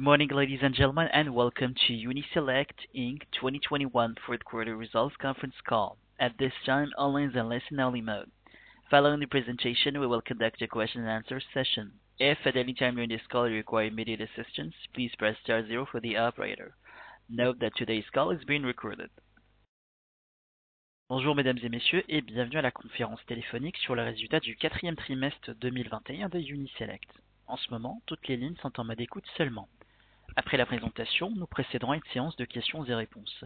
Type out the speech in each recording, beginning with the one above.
Good morning, ladies and gentlemen, and welcome to Uni-Select Inc. 2021 fourth quarter results conference call. At this time, all lines are in listen-only mode. Following the presentation, we will conduct a question and answer session. If at any time during this call you require immediate assistance, please press star zero for the operator. Note that today's call is being recorded. Bonjour mesdames et messieurs et bienvenue à la conférence téléphonique sur le résultat du quatrième trimestre 2021 de Uni-Select. En ce moment, toutes les lignes sont en mode écoute seulement. Après la présentation, nous précéderons une séance de questions et réponses.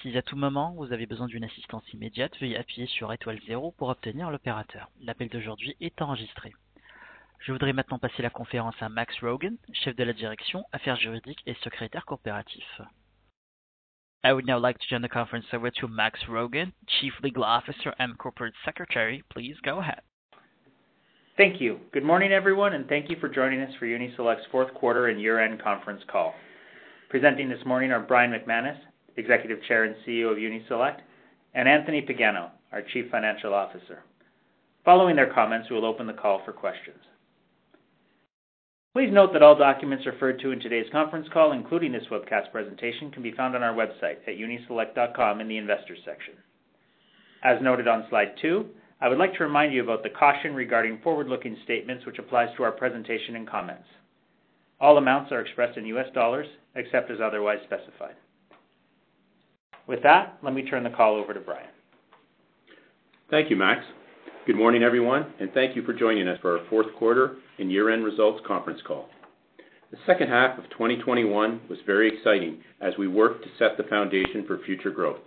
Si à tout moment vous avez besoin d'une assistance immédiate, veuillez appuyer sur étoile 0 pour obtenir l'opérateur. L'appel d'aujourd'hui est enregistré. Je voudrais maintenant passer la conférence à Max Rogan, chef de la direction, affaires juridiques et secrétaire coopératif. I would now like to turn the conference over to Max Rogan, Chief Legal Officer and Corporate Secretary. Please go ahead. Thank you. Good morning, everyone, and thank you for joining us for Uni-Select's fourth quarter and year-end conference call. Presenting this morning are Brian McManus, Executive Chair and CEO of Uni-Select, and Anthony Pagano, our Chief Financial Officer. Following their comments, we will open the call for questions. Please note that all documents referred to in today's conference call, including this webcast presentation, can be found on our website at uniselect.com in the Investors section. As noted on slide two, I would like to remind you about the caution regarding forward-looking statements which applies to our presentation and comments. All amounts are expressed in US dollars, except as otherwise specified. With that, let me turn the call over to Brian. Thank you, Max. Good morning, everyone, and thank you for joining us for our fourth quarter and year-end results conference call. The second half of 2021 was very exciting as we worked to set the foundation for future growth.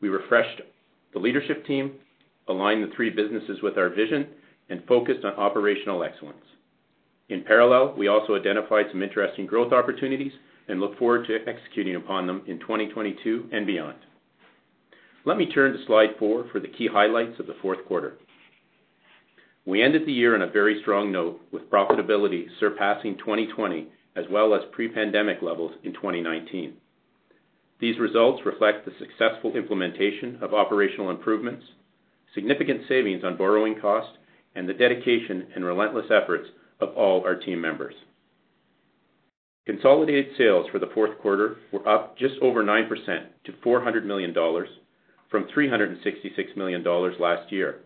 We refreshed the leadership team, aligned the three businesses with our vision, and focused on operational excellence. In parallel, we also identified some interesting growth opportunities and look forward to executing upon them in 2022 and beyond. Let me turn to slide four for the key highlights of the fourth quarter. We ended the year on a very strong note, with profitability surpassing 2020 as well as pre-pandemic levels in 2019. These results reflect the successful implementation of operational improvements, significant savings on borrowing costs, and the dedication and relentless efforts of all our team members. Consolidated sales for the fourth quarter were up just over 9% to $400 million from $366 million last year,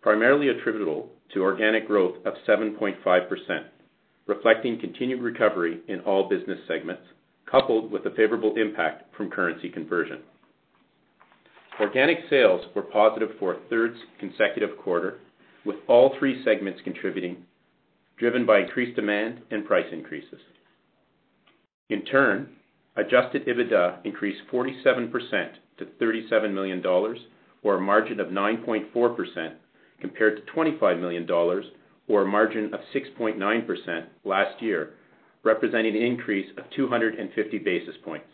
primarily attributable to organic growth of 7.5%, reflecting continued recovery in all business segments, coupled with a favorable impact from currency conversion. Organic sales were positive for a third consecutive quarter, with all three segments contributing, driven by increased demand and price increases. In turn, adjusted EBITDA increased 47% to $37 million, or a margin of 9.4%, compared to $25 million, or a margin of 6.9% last year, representing an increase of 250 basis points.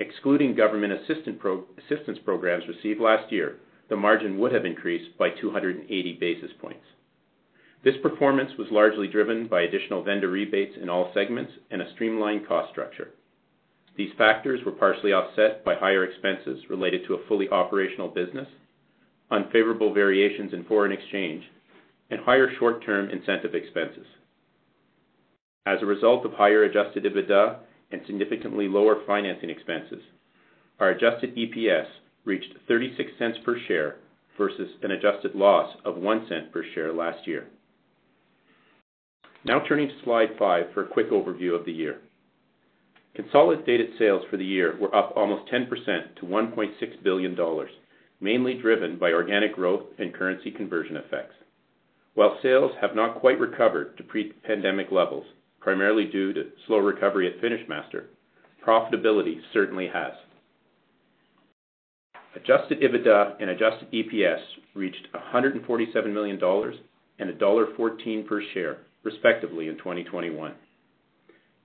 Excluding government assistance programs received last year, the margin would have increased by 280 basis points. This performance was largely driven by additional vendor rebates in all segments and a streamlined cost structure. These factors were partially offset by higher expenses related to a fully operational business, unfavorable variations in foreign exchange, and higher short-term incentive expenses. As a result of higher adjusted EBITDA and significantly lower financing expenses, our adjusted EPS reached $0.36 per share versus an adjusted loss of $0.01 per share last year. Now turning to slide five for a quick overview of the year. Consolidated sales for the year were up almost 10% to $1.6 billion, mainly driven by organic growth and currency conversion effects. While sales have not quite recovered to pre-pandemic levels, primarily due to slow recovery at FinishMaster, profitability certainly has. Adjusted EBITDA and adjusted EPS reached $147 million and $1.14 per share, respectively, in 2021.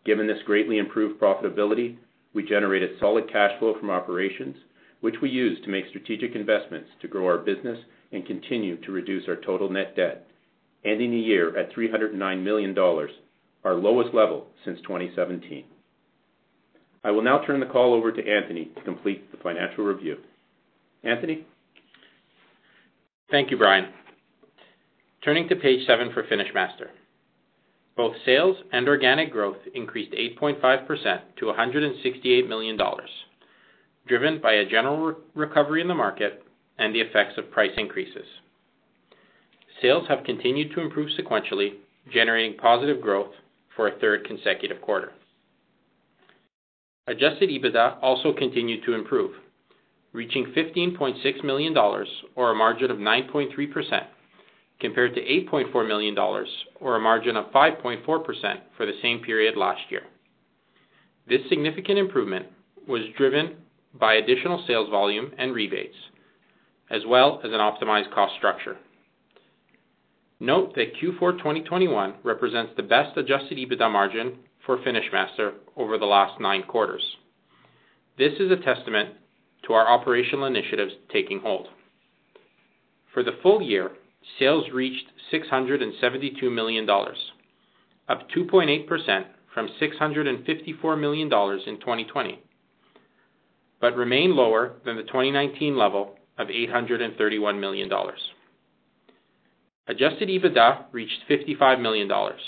Given this greatly improved profitability, we generated solid cash flow from operations, which we used to make strategic investments to grow our business and continue to reduce our total net debt, ending the year at 309 million dollars, our lowest level since 2017. I will now turn the call over to Anthony to complete the financial review. Anthony? Thank you, Brian. Turning to page seven for FinishMaster. Both sales and organic growth increased 8.5% to 168 million dollars, driven by a general recovery in the market and the effects of price increases. Sales have continued to improve sequentially, generating positive growth for a third consecutive quarter. Adjusted EBITDA also continued to improve, reaching 15.6 million dollars or a margin of 9.3%, compared to 8.4 million dollars or a margin of 5.4% for the same period last year. This significant improvement was driven by additional sales volume and rebates, as well as an optimized cost structure. Note that Q4 2021 represents the best adjusted EBITDA margin for FinishMaster over the last nine quarters. This is a testament to our operational initiatives taking hold. For the full year, sales reached 672 million dollars, up 2.8% from 654 million dollars in 2020, but remain lower than the 2019 level of 831 million dollars. Adjusted EBITDA reached 55 million dollars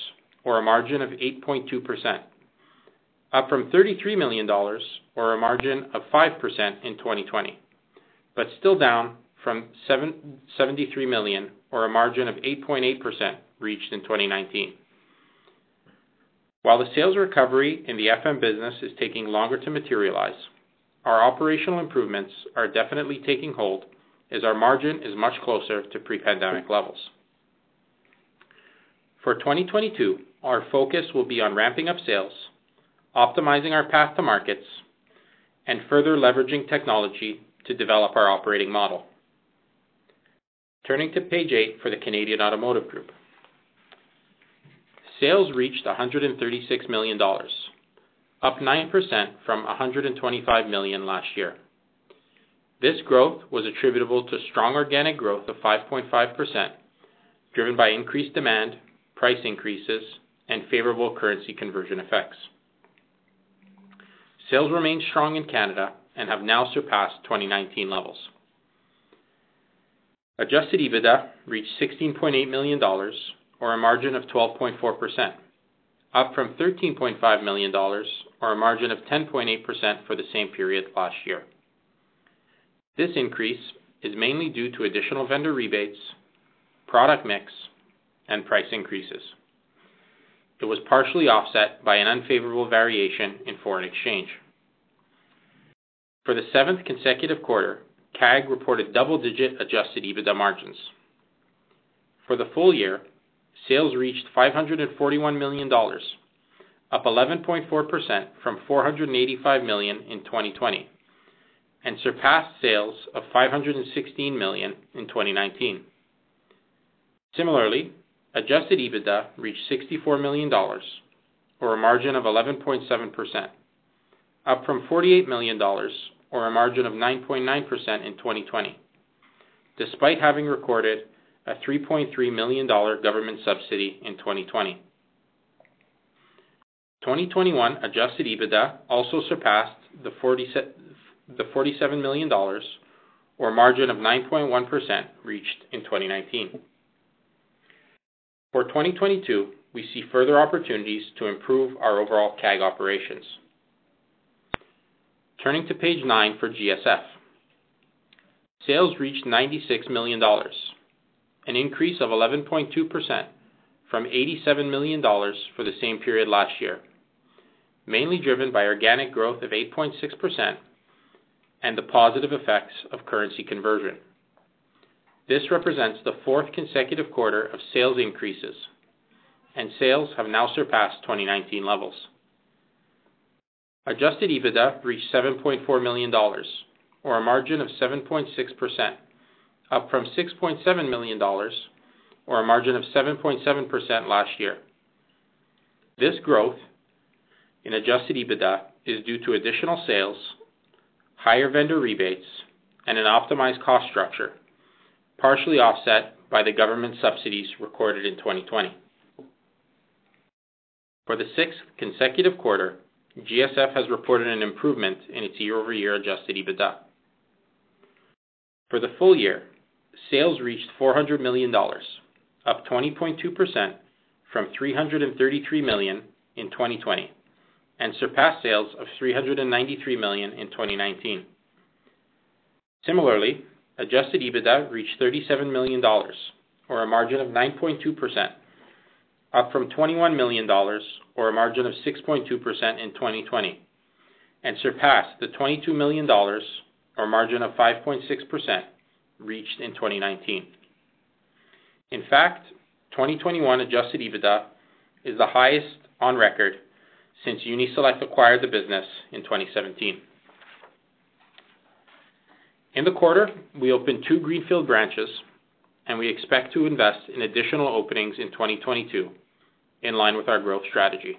or a margin of 8.2%, up from 33 million dollars or a margin of 5% in 2020, but still down from $73 million, or a margin of 8.8% reached in 2019. While the sales recovery in the FM business is taking longer to materialize, our operational improvements are definitely taking hold as our margin is much closer to pre-pandemic levels. For 2022, our focus will be on ramping up sales, optimizing our path to markets, and further leveraging technology to develop our operating model. Turning to page eight for the Canadian Automotive Group. Sales reached 136 million dollars, up 9% from 125 million last year. This growth was attributable to strong organic growth of 5.5%, driven by increased demand, price increases, and favorable currency conversion effects. Sales remain strong in Canada and have now surpassed 2019 levels. Adjusted EBITDA reached 16.8 million dollars or a margin of 12.4%, up from 13.5 million dollars or a margin of 10.8% for the same period last year. This increase is mainly due to additional vendor rebates, product mix, and price increases. It was partially offset by an unfavorable variation in foreign exchange. For the seventh consecutive quarter, CAG reported double-digit adjusted EBITDA margins. For the full year, sales reached 541 million dollars, up 11.4% from 485 million in 2020, and surpassed sales of 516 million in 2019. Similarly, adjusted EBITDA reached 64 million dollars or a margin of 11.7%, up from 48 million dollars or a margin of 9.9% in 2020, despite having recorded a 3.3 million dollar government subsidy in 2020. 2021 adjusted EBITDA also surpassed the 47 million dollars or margin of 9.1% reached in 2019. For 2022, we see further opportunities to improve our overall CAG operations. Turning to page nine for GSF. Sales reached 96 million dollars, an increase of 11.2% from 87 million dollars for the same period last year, mainly driven by organic growth of 8.6% and the positive effects of currency conversion. This represents the fourth consecutive quarter of sales increases, and sales have now surpassed 2019 levels. Adjusted EBITDA reached 7.4 million dollars or a margin of 7.6%, up from 6.7 million dollars or a margin of 7.7% last year. This growth in adjusted EBITDA is due to additional sales, higher vendor rebates, and an optimized cost structure, partially offset by the government subsidies recorded in 2020. For the sixth consecutive quarter, GSF has reported an improvement in its year-over-year adjusted EBITDA. For the full year, sales reached 400 million dollars, up 20.2% from 333 million in 2020, and surpassed sales of 393 million in 2019. Similarly, adjusted EBITDA reached 37 million dollars, or a margin of 9.2%, up from 21 million dollars, or a margin of 6.2% in 2020, and surpassed the 22 million dollars, or margin of 5.6%, reached in 2019. In fact, 2021 adjusted EBITDA is the highest on record since Uni-Select acquired the business in 2017. In the quarter, we opened two greenfield branches, and we expect to invest in additional openings in 2022 in line with our growth strategy.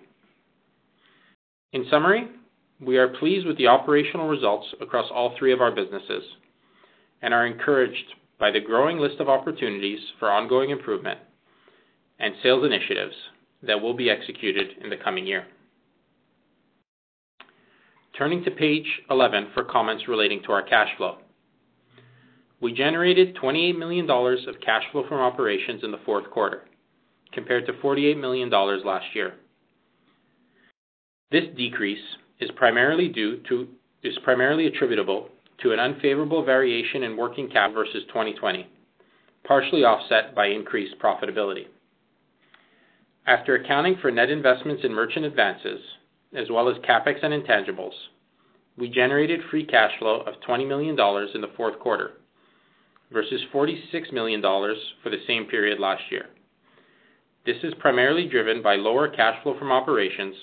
In summary, we are pleased with the operational results across all three of our businesses and are encouraged by the growing list of opportunities for ongoing improvement and sales initiatives that will be executed in the coming year. Turning to page 11 for comments relating to our cash flow. We generated 28 million dollars of cash flow from operations in the fourth quarter, compared to 48 million dollars last year. This decrease is primarily attributable to an unfavorable variation in working cap versus 2020, partially offset by increased profitability. After accounting for net investments in merchant advances, as well as CapEx and intangibles, we generated free cash flow of 20 million dollars in the fourth quarter versus 46 million dollars for the same period last year. This is primarily driven by lower cash flow from operations,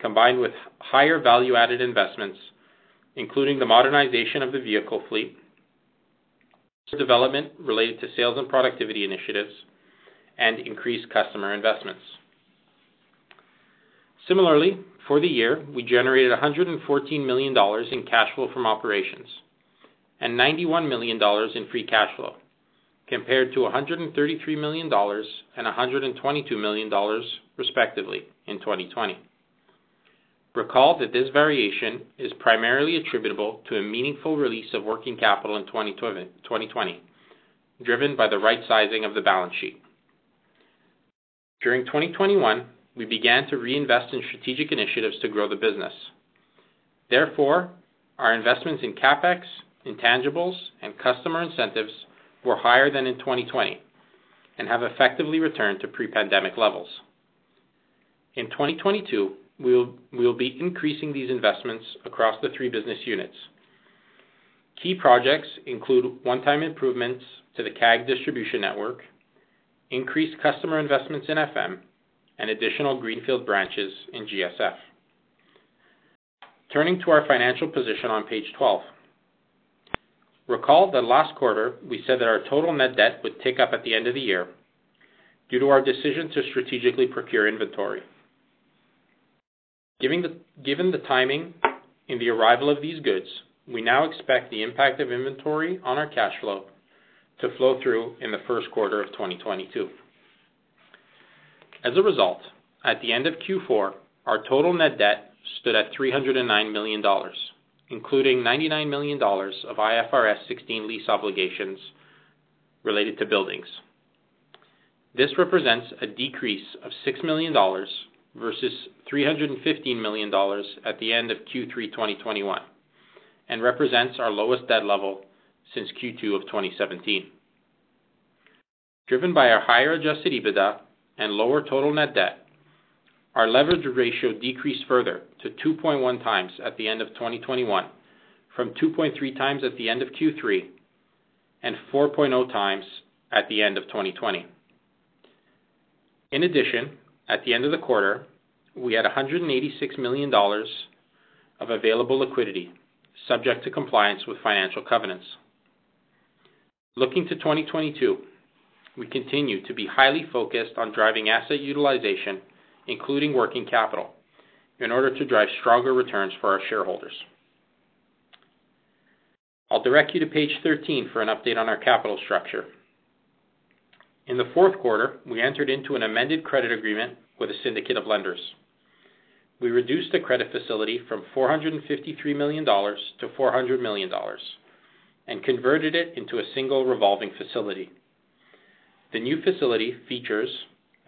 combined with higher value-added investments, including the modernization of the vehicle fleet, development related to sales and productivity initiatives, and increased customer investments. Similarly, for the year, we generated 114 million dollars in cash flow from operations and 91 million dollars in free cash flow, compared to 133 million dollars and 122 million dollars, respectively, in 2020. Recall that this variation is primarily attributable to a meaningful release of working capital in 2020, driven by the right sizing of the balance sheet. During 2021, we began to reinvest in strategic initiatives to grow the business. Therefore, our investments in CapEx, intangibles, and customer incentives were higher than in 2020 and have effectively returned to pre-pandemic levels. In 2022, we'll be increasing these investments across the three business units. Key projects include one-time improvements to the CAG distribution network, increased customer investments in FM, and additional greenfield branches in GSF. Turning to our financial position on page 12. Recall that last quarter we said that our total net debt would tick up at the end of the year due to our decision to strategically procure inventory. Given the timing in the arrival of these goods, we now expect the impact of inventory on our cash flow to flow through in the first quarter of 2022. As a result, at the end of Q4, our total net debt stood at 309 million dollars, including 99 million dollars of IFRS 16 lease obligations related to buildings. This represents a decrease of 6 million dollars versus 315 million dollars at the end of Q3 2021, and represents our lowest debt level since Q2 of 2017. Driven by our higher adjusted EBITDA and lower total net debt, our leverage ratio decreased further to 2.1 times at the end of 2021 from 2.3 times at the end of Q3 and 4.0 times at the end of 2020. In addition, at the end of the quarter, we had 186 million dollars of available liquidity subject to compliance with financial covenants. Looking to 2022, we continue to be highly focused on driving asset utilization, including working capital, in order to drive stronger returns for our shareholders. I'll direct you to page 13 for an update on our capital structure. In the fourth quarter, we entered into an amended credit agreement with a syndicate of lenders. We reduced the credit facility from $453 million to $400 million and converted it into a single revolving facility. The new facility features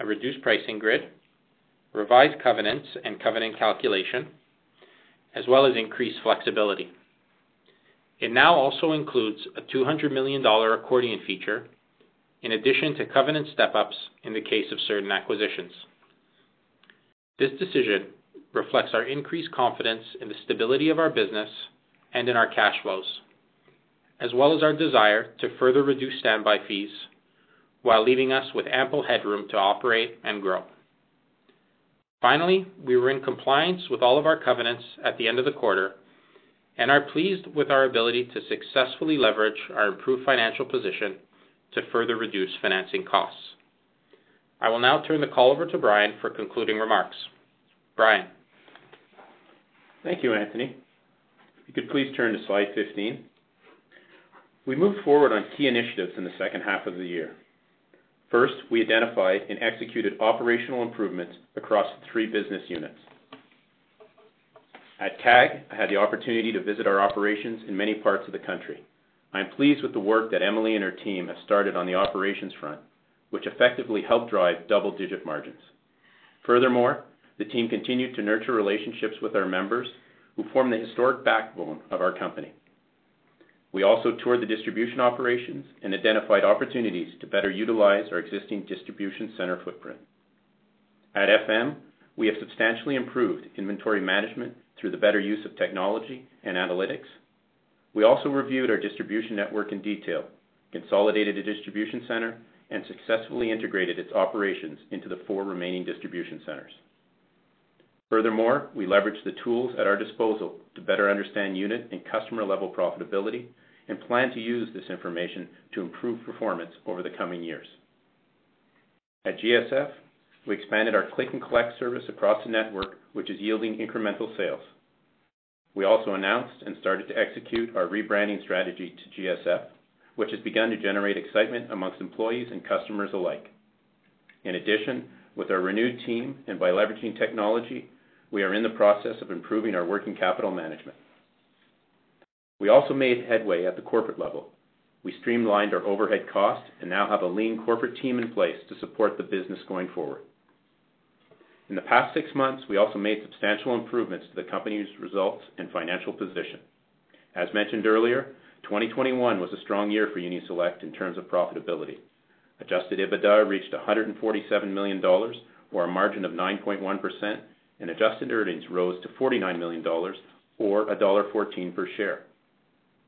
a reduced pricing grid, revised covenants and covenant calculation, as well as increased flexibility. It now also includes a $200 million accordion feature in addition to covenant step-ups in the case of certain acquisitions. This decision reflects our increased confidence in the stability of our business and in our cash flows, as well as our desire to further reduce standby fees while leaving us with ample headroom to operate and grow. Finally, we were in compliance with all of our covenants at the end of the quarter and are pleased with our ability to successfully leverage our improved financial position to further reduce financing costs. I will now turn the call over to Brian for concluding remarks. Brian. Thank you, Anthony. If you could please turn to slide 15. We moved forward on key initiatives in the second half of the year. First, we identified and executed operational improvements across the three business units. At CAG, I had the opportunity to visit our operations in many parts of the country. I am pleased with the work that Emily and her team have started on the operations front, which effectively helped drive double-digit margins. Furthermore, the team continued to nurture relationships with our members who form the historic backbone of our company. We also toured the distribution operations and identified opportunities to better utilize our existing distribution center footprint. At FM, we have substantially improved inventory management through the better use of technology and analytics. We also reviewed our distribution network in detail, consolidated a distribution center, and successfully integrated its operations into the four remaining distribution centers. Furthermore, we leveraged the tools at our disposal to better understand unit and customer-level profitability and plan to use this information to improve performance over the coming years. At GSF, we expanded our click and collect service across the network, which is yielding incremental sales. We also announced and started to execute our rebranding strategy to GSF, which has begun to generate excitement amongst employees and customers alike. In addition, with our renewed team and by leveraging technology, we are in the process of improving our working capital management. We also made headway at the corporate level. We streamlined our overhead costs and now have a lean corporate team in place to support the business going forward. In the past six months, we also made substantial improvements to the company's results and financial position. As mentioned earlier, 2021 was a strong year for Uni-Select in terms of profitability. Adjusted EBITDA reached $147 million, or a margin of 9.1%, and adjusted earnings rose to $49 million, or $1.14 per share.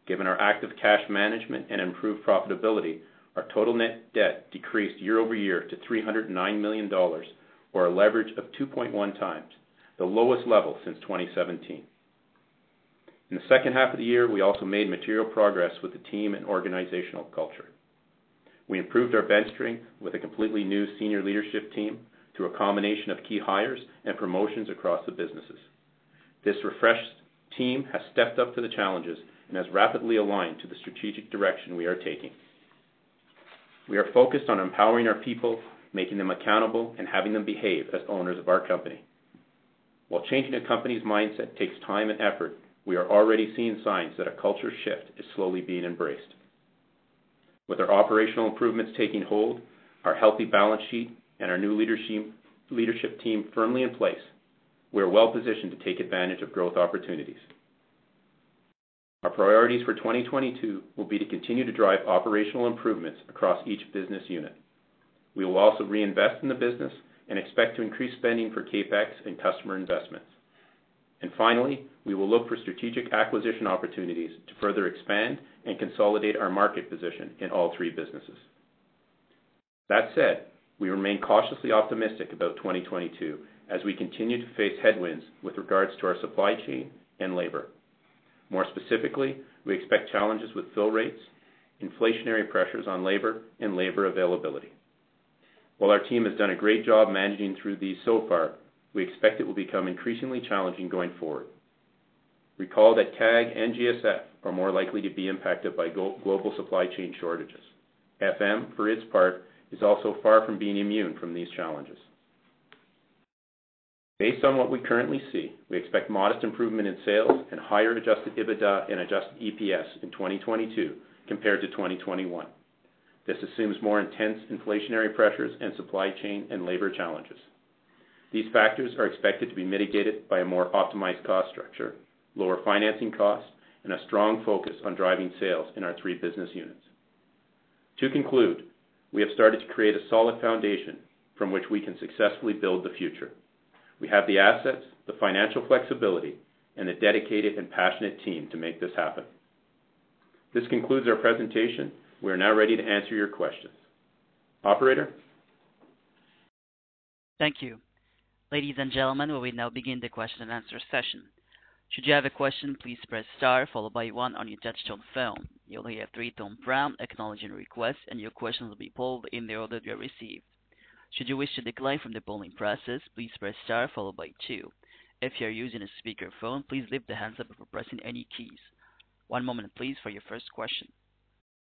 Given our active cash management and improved profitability, our total net debt decreased year-over-year to $309 million, or a leverage of 2.1x, the lowest level since 2017. In the second half of the year, we also made material progress with the team and organizational culture. We improved our bench strength with a completely new senior leadership team through a combination of key hires and promotions across the businesses. This refreshed team has stepped up to the challenges and has rapidly aligned to the strategic direction we are taking. We are focused on empowering our people, making them accountable, and having them behave as owners of our company. While changing a company's mindset takes time and effort, we are already seeing signs that a culture shift is slowly being embraced. With our operational improvements taking hold, our healthy balance sheet, and our new leadership team firmly in place, we are well-positioned to take advantage of growth opportunities. Our priorities for 2022 will be to continue to drive operational improvements across each business unit. We will also reinvest in the business and expect to increase spending for CapEx and customer investments. And finally, we will look for strategic acquisition opportunities to further expand and consolidate our market position in all three businesses. That said, we remain cautiously optimistic about 2022 as we continue to face headwinds with regards to our supply chain and labor. More specifically, we expect challenges with fill rates, inflationary pressures on labor, and labor availability. While our team has done a great job managing through these so far, we expect it will become increasingly challenging going forward. Recall that CAG and GSF are more likely to be impacted by global supply chain shortages. FM, for its part, is also far from being immune from these challenges. Based on what we currently see, we expect modest improvement in sales and higher adjusted EBITDA and adjusted EPS in 2022 compared to 2021. This assumes more intense inflationary pressures and supply chain and labor challenges. These factors are expected to be mitigated by a more optimized cost structure, lower financing costs, and a strong focus on driving sales in our three business units. To conclude, we have started to create a solid foundation from which we can successfully build the future. We have the assets, the financial flexibility, and a dedicated and passionate team to make this happen. This concludes our presentation. We are now ready to answer your questions. Operator? Thank you. Ladies and gentlemen, we will now begin the question and answer session. Should you have a question, please press star followed by one on your touchtone phone. You'll hear a three-tone prompt acknowledging request, and your questions will be pulled in the order they are received. Should you wish to decline from the polling process, please press star followed by two. If you're using a speakerphone, please lift the handset before pressing any keys. One moment please for your first question.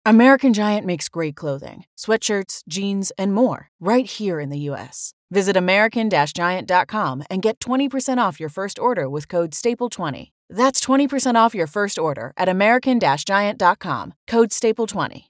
American Giant makes great clothing, sweatshirts, jeans, and more right here in the US. Visit american-giant.com and get 20% off your first order with code STAPLE20. That's 20% off your first order at american-giant.com, code STAPLE20.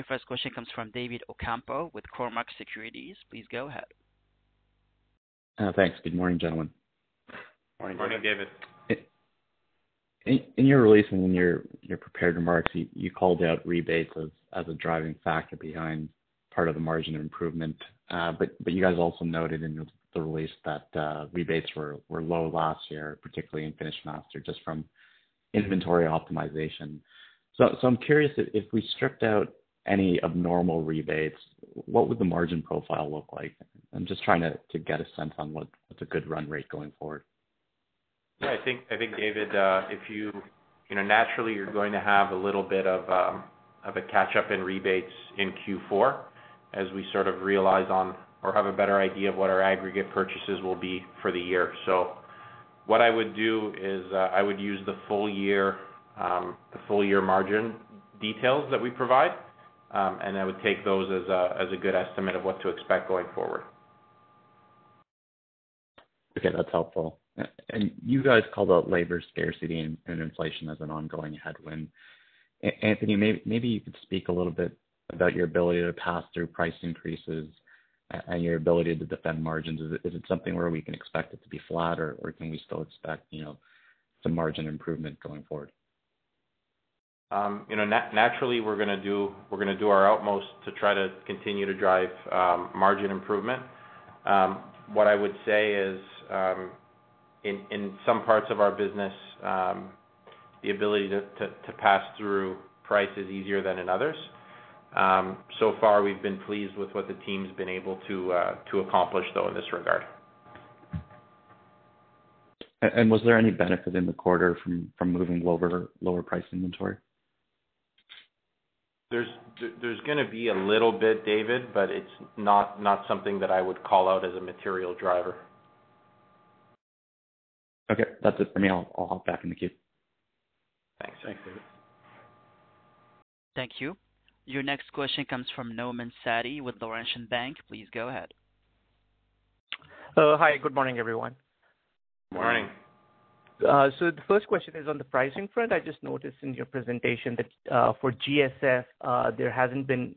Your first question comes from David Ocampo with Cormark Securities. Please go ahead. Uh, thanks. Good morning, gentlemen. Morning, morning David. In your release and in your prepared remarks, you called out rebates as a driving factor behind part of the margin improvement. Uh, but You guys also noted in the release that uh, rebates were low last year, particularly in FinishMaster, just from inventory optimization. So I'm curious if we stripped out any abnormal rebates, what would the margin profile look like? I'm just trying to get a sense on what's a good run rate going forward. Yeah, I think, I think David, uh, if you you know, naturally you're going to have a little bit of um, a catch-up in rebates in Q4 as we sort of realize on or have a better idea of what our aggregate purchases will be for the year. So, What I would do is, uh, I would use the full year um, the full year margin details that we provide, Um, and I would take those as as a good estimate of what to expect going forward. Okay, that's helpful. And you guys called out labor scarcity and inflation as an ongoing headwind. Anthony, maybe maybe you could speak a little bit about your ability to pass through price increases and your ability to defend margins. Is it something where we can expect it to be flat, or can we still expect, you know, some margin improvement going forward? Um, you know, naturally, we're gonna do we're gonna do our utmost to try to continue to drive um, margin improvement. Um, what I would say is, in in some parts of our business, the ability to to pass through price is easier than in others. So far, we've been pleased with what the team's been able to uh, to accomplish, though, in this regard. And Was there any benefit in the quarter from from moving lower price inventory? There's gonna be a little bit, David, but it's not something that I would call out as a material driver. Okay. That's it for me. I'll hop back in the queue. Thanks. Thanks, David. Thank you. Your next question comes from Nauman Satti with Laurentian Bank. Please go ahead. Uh, hi. Good morning, everyone. Morning. Uh, so The first question is on the pricing front. I just noticed in your presentation that uh, for GSF, uh, there hasn't been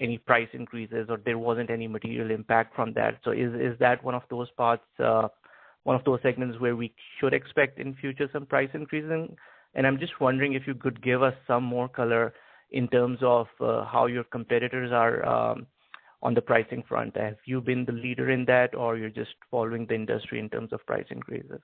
any price increases or there wasn't any material impact from that. So Is is that one of those parts, one of those segments where we should expect in future some price increases? And I'm just wondering if you could give us some more color in terms of how your competitors are um, on the pricing front. Have you been the leader in that, or you're just following the industry in terms of price increases?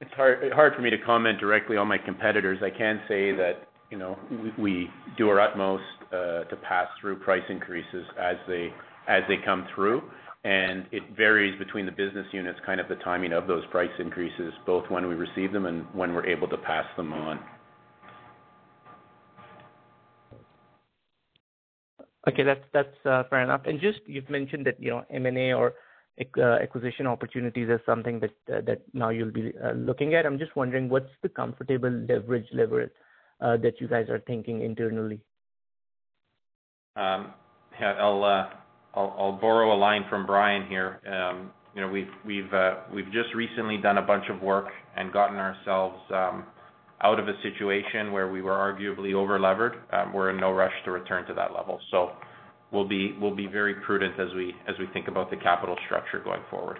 It's hard for me to comment directly on my competitors. I can say that, you know, we do our utmost uh, to pass through price increases as they as they come through. And it varies between the business units, kind of the timing of those price increases, both when we receive them and when we're able to pass them on. Okay. That's that's uh, fair enough. And just you've mentioned that, you know, M&A or Uh, acquisition opportunities as something that uh, that now you'll be uh, looking at. I'm just wondering, what's the comfortable leverage level that you guys are thinking internally? Um, yeah, I'll I'll borrow a line from Brian here. Um, you know, we've we've uh we've just recently done a bunch of work and gotten ourselves um, out of a situation where we were arguably over-levered. We're in no rush to return to that level. We'll be we'll be very prudent as we as we think about the capital structure going forward.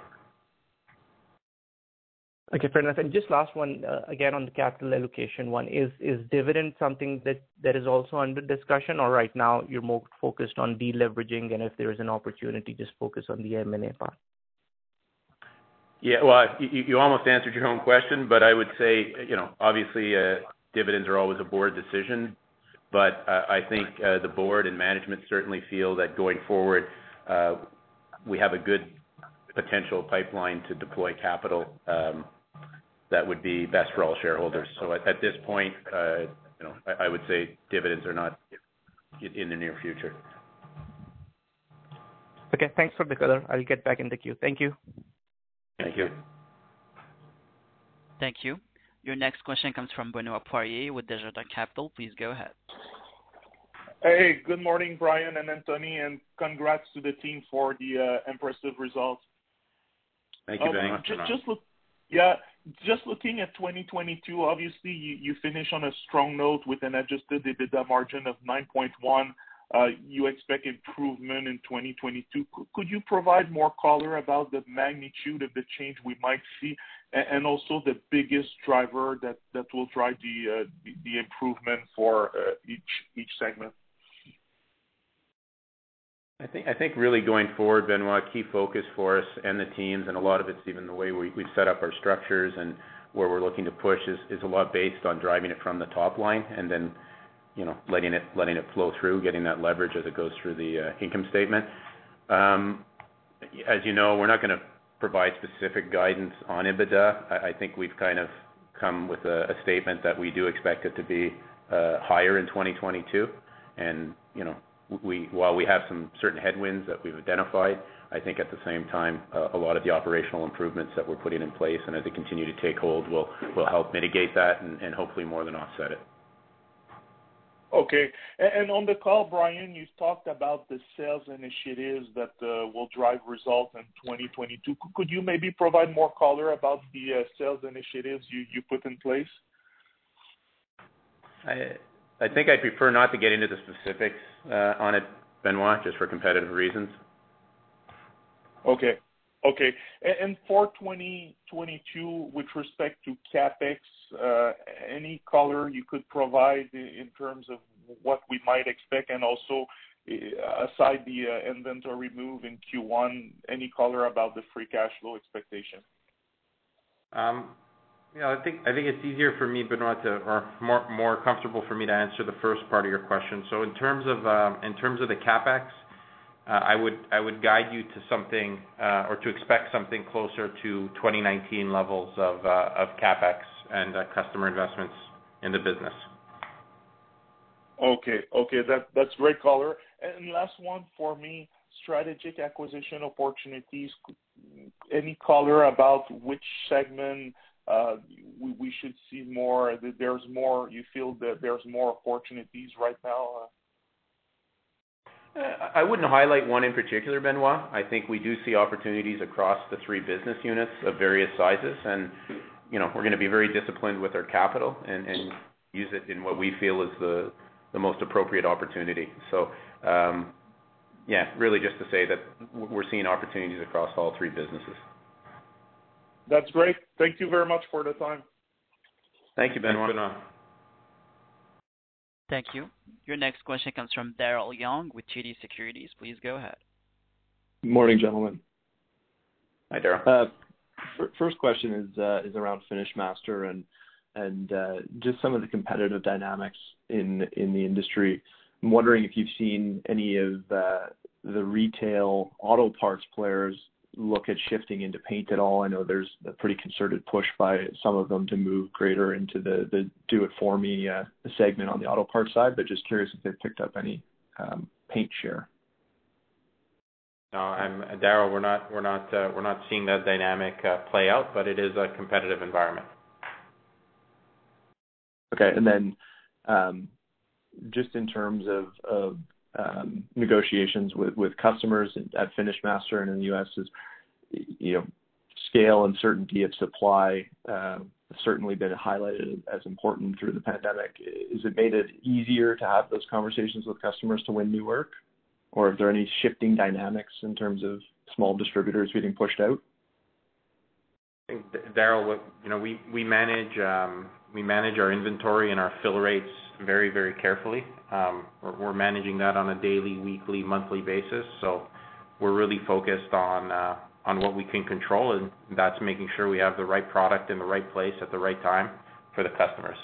Okay, fair enough. And just last one, uh, again, on the capital allocation one. Is is dividend something that is also under discussion, or right now you're more focused on deleveraging, and if there is an opportunity, just focus on the M&A part? Yeah. Well, you almost answered your own question, but I would say, you know, obviously, uh, dividends are always a board decision. Uh, I think uh, the board and management certainly feel that going forward, uh, we have a good potential pipeline to deploy capital, um, that would be best for all shareholders. So at this point, you know, I would say dividends are not in the near future. Okay. Thanks for the color. I'll get back in the queue. Thank you. Thank you. Thank you. Your next question comes from Benoit Poirier with Desjardins Capital. Please go ahead. Hey, good morning, Brian and Anthony, and congrats to the team for the uh, impressive results. Thank you very um, much. Just looking at 2022, obviously you finish on a strong note with an adjusted EBITDA margin of 9.1%. Uh, you expect improvement in 2022. Could you provide more color about the magnitude of the change we might see and also the biggest driver that will drive uh, the the improvement for uh, each each segment? I think I think really going forward, Benoit, key focus for us and the teams, and a lot of it's even the way we've set up our structures and where we're looking to push is a lot based on driving it from the top line and then, you know, letting it letting it flow through, getting that leverage as it goes through the uh, income statement. Um, as you know, we're not gonna provide specific guidance on EBITDA. I think we've kind of come with a statement that we do expect it to be uh, higher in 2022. You know, we while we have some certain headwinds that we've identified, I think at the same time, uh, a lot of the operational improvements that we're putting in place and as they continue to take hold will will help mitigate that and hopefully more than offset it. Okay. And on the call, Brian, you talked about the sales initiatives that uh, will drive results in 2022. Could you maybe provide more color about the uh, sales initiatives you put in place? I I think I'd prefer not to get into the specifics uh, on it, Benoit, just for competitive reasons. Okay. For 2022, with respect to CapEx, uh, any color you could provide in terms of what we might expect and also, aside the uh, inventory move in Q1, any color about the free cash flow expectation? Um, yeah, I think I think it's easier for me, Benoit, or more comfortable for me to answer the first part of your question. So in terms of um in terms of the CapEx, I would I would guide you to something uh, or to expect something closer to 2019 levels of uh of CapEx and uh, customer investments in the business. Okay. Okay, that that's great color. And last one for me, strategic acquisition opportunities. Any color about which segment uh, we should see more? That there's more you feel that there's more opportunities right now? I wouldn't highlight one in particular, Benoit. I think we do see opportunities across the three business units of various sizes. And, you know, we're gonna be very disciplined with our capital and use it in what we feel is the most appropriate opportunity. So um yeah, really just to say that we're seeing opportunities across all three businesses. That's great. Thank you very much for the time. Thank you, Benoit. Thanks, Benoit. Thank you. Your next question comes from Daryl Young with TD Securities. Please go ahead. Morning, gentlemen. Hi, Daryl. Uh, first question uh, is around FinishMaster and and uh, just some of the competitive dynamics in the industry. I'm wondering if you've seen any of the retail auto parts players look at shifting into paint at all. I know there's a pretty concerted push by some of them to move greater into the do it for me segment on the auto parts side, but just curious if they've picked up any paint share. No, I'm Daryl, we're not we're not uh we're not seeing that dynamic play out, but it is a competitive environment. Okay. And then um just in terms of Um, negotiations with with customers at FinishMaster and in the U.S., is, you know, scale and certainty of supply um, certainly been highlighted as important through the pandemic. Has it made it easier to have those conversations with customers to win new work? Or are there any shifting dynamics in terms of small distributors getting pushed out? Daryl, you know, um, we manage our inventory and our fill rates very, very carefully. Um, we're managing that on a daily, weekly, monthly basis. So we're really focused on uh, on what we can control, and that's making sure we have the right product in the right place at the right time for the customers.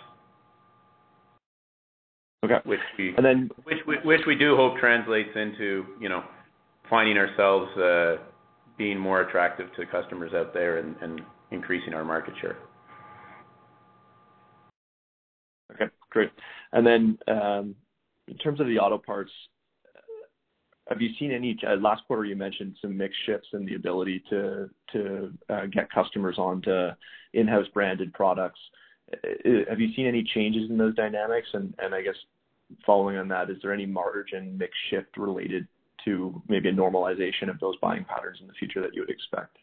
Okay. Which we do hope translates into, you know, finding ourselves uh, being more attractive to customers out there and increasing our market share. Okay, great. Then, um, in terms of the auto parts, have you seen any uh, last quarter you mentioned some mix shifts in the ability to uh, get customers onto in-house branded products. Uh, have you seen any changes in those dynamics? And I guess following on that, is there any margin mix shift related to maybe a normalization of those buying patterns in the future that you would expect?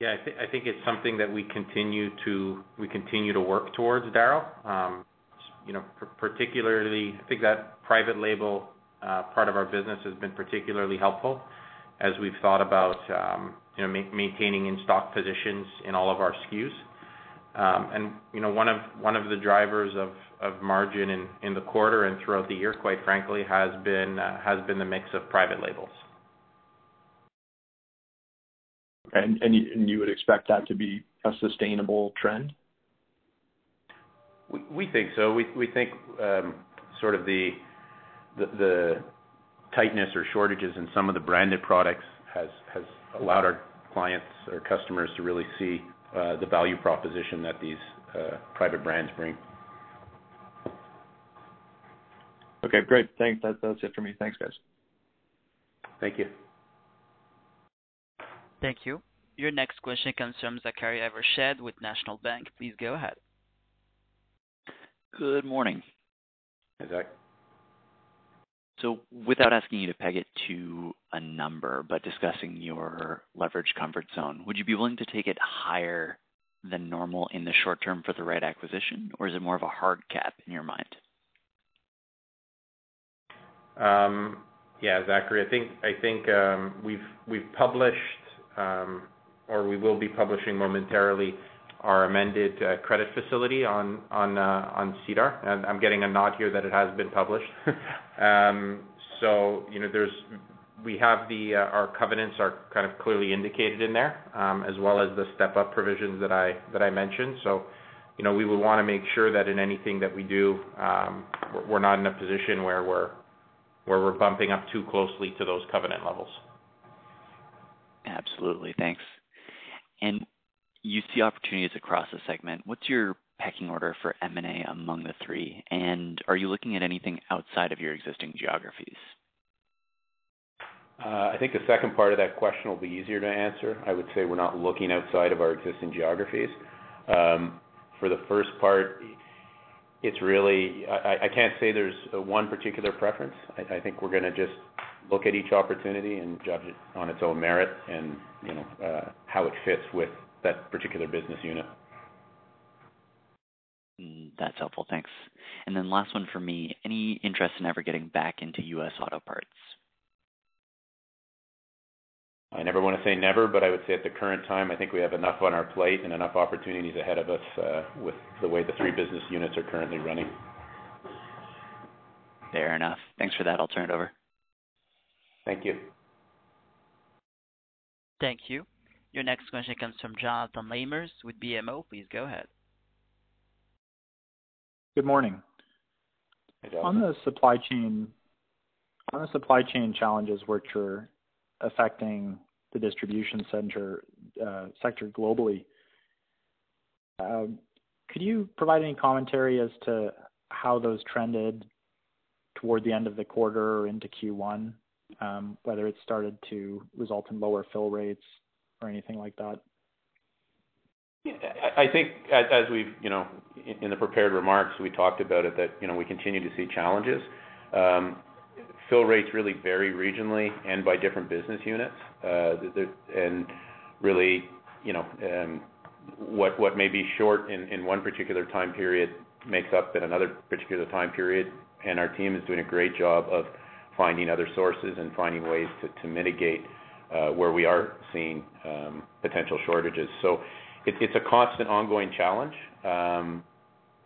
Yeah, I think it's something that we continue to work towards, Daryl. Um, You know, particularly, I think that private label part of our business has been particularly helpful as we've thought about you know, maintaining in-stock positions in all of our SKUs. Um and you know, one of one of the drivers of margin in the quarter and throughout the year, quite frankly, has been uh has been the mix of private labels. And and you would expect that to be a sustainable trend? We think so. We think um, sort of the the the tightness or shortages in some of the branded products has has allowed our clients or customers to really see uh, the value proposition that these uh, private brands bring. Okay, great. Thanks. That's it for me. Thanks, guys. Thank you. Thank you. Your next question comes from Zachary Evershed with National Bank. Please go ahead. Good morning. Hi, Zach. So without asking you to peg it to a number, but discussing your leverage comfort zone, would you be willing to take it higher than normal in the short term for the right acquisition? Or is it more of a hard cap in your mind? Um, Yeah, Zachary, I think I think um, we've we've published um, or we will be publishing momentarily our amended uh, credit facility on SEDAR. Uh, I'm getting a nod here that it has been published. Um so, you know, there's we have the, uh, our covenants are kind of clearly indicated in there, um, as well as the step-up provisions that I that I mentioned. So, you know, we would wanna make sure that in anything that we do, um, we're not in a position where we're where we're bumping up too closely to those covenant levels. Absolutely. Thanks. You see opportunities across the segment. What's your pecking order for M&A among the three? And Are you looking at anything outside of your existing geographies? Uh, I think the second part of that question will be easier to answer. I would say we're not looking outside of our existing geographies. Um, for the first part, it's really I can't say there's one particular preference. I think we're gonna just look at each opportunity and judge it on its own merit and, you know, uh, how it fits with that particular business unit. Mm, that's helpful. Thanks. And then last one for me. Any interest in ever getting back into U.S. auto parts? I never wanna say never, but I would say at the current time, I think we have enough on our plate and enough opportunities ahead of us, uh, with the way the three business units are currently running. Fair enough. Thanks for that. I'll turn it over. Thank you. Thank you. Your next question comes from Jonathan Lamers with BMO. Please go ahead. Good morning. On the supply chain on the supply chain challenges which are affecting the distribution center uh, sector globally, um, could you provide any commentary as to how those trended toward the end of the quarter or into Q1, um, whether it started to result in lower fill rates or anything like that? Yeah. I think as we've, you know, in the prepared remarks, we talked about it, that, you know, we continue to see challenges. Um, fill rates really vary regionally and by different business units. Uh, and really, you know, um, what may be short in one particular time period makes up in another particular time period. And our team is doing a great job of finding other sources and finding ways to mitigate Uh, where we are seeing um, potential shortages. It's a constant ongoing challenge. Um,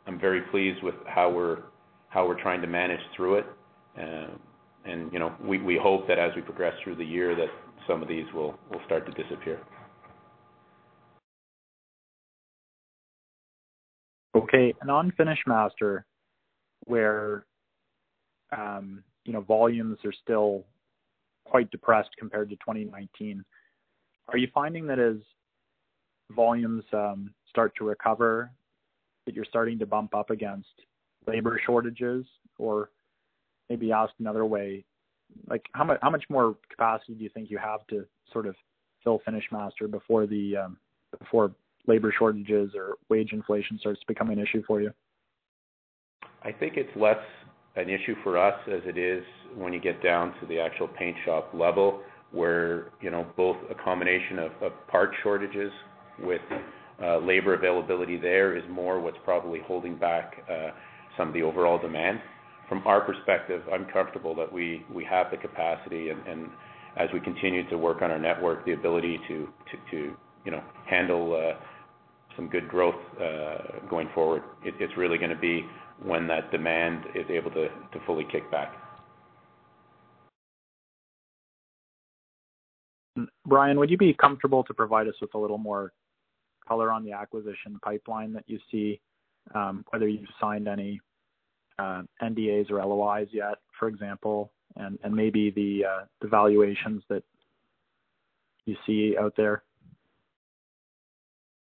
I'm very pleased with how we're how we're trying to manage through it. Um and you know, we hope that as we progress through the year, that some of these will start to disappear. Okay. On FinishMaster, where um, you know, volumes are still quite depressed compared to 2019, are you finding that as volumes um, start to recover, that you're starting to bump up against labor shortages? Or maybe asked another way, like how much more capacity do you think you have to sort of fill FinishMaster um, before labor shortages or wage inflation starts becoming an issue for you? I think it's less an issue for us as it is when you get down to the actual paint shop level, where, you know, both a combination of part shortages with uh, labor availability there is more what's probably holding back uh, some of the overall demand. From our perspective, I'm comfortable that we have the capacity and as we continue to work on our network, the ability to you know, handle uh, some good growth going forward. It's really gonna be when that demand is able to fully kick back. Brian, would you be comfortable to provide us with a little more color on the acquisition pipeline that you see, um, whether you've signed any uh, NDAs or LOIs yet, for example, and maybe uh, the valuations that you see out there?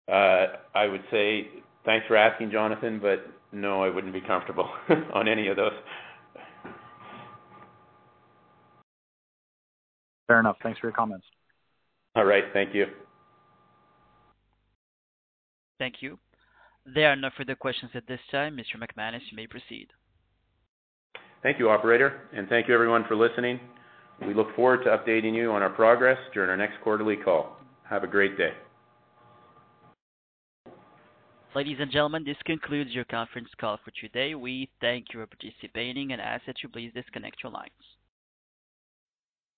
Uh, I would say thanks for asking, Jonathan, but no, I wouldn't be comfortable on any of those. Fair enough. Thanks for your comments. All right. Thank you. Thank you. There are no further questions at this time. Mr. McManus, you may proceed. Thank you, operator, and thank you everyone for listening. We look forward to updating you on our progress during our next quarterly call. Have a great day. Ladies and gentlemen, this concludes your conference call for today. We thank you for participating and ask that you please disconnect your lines.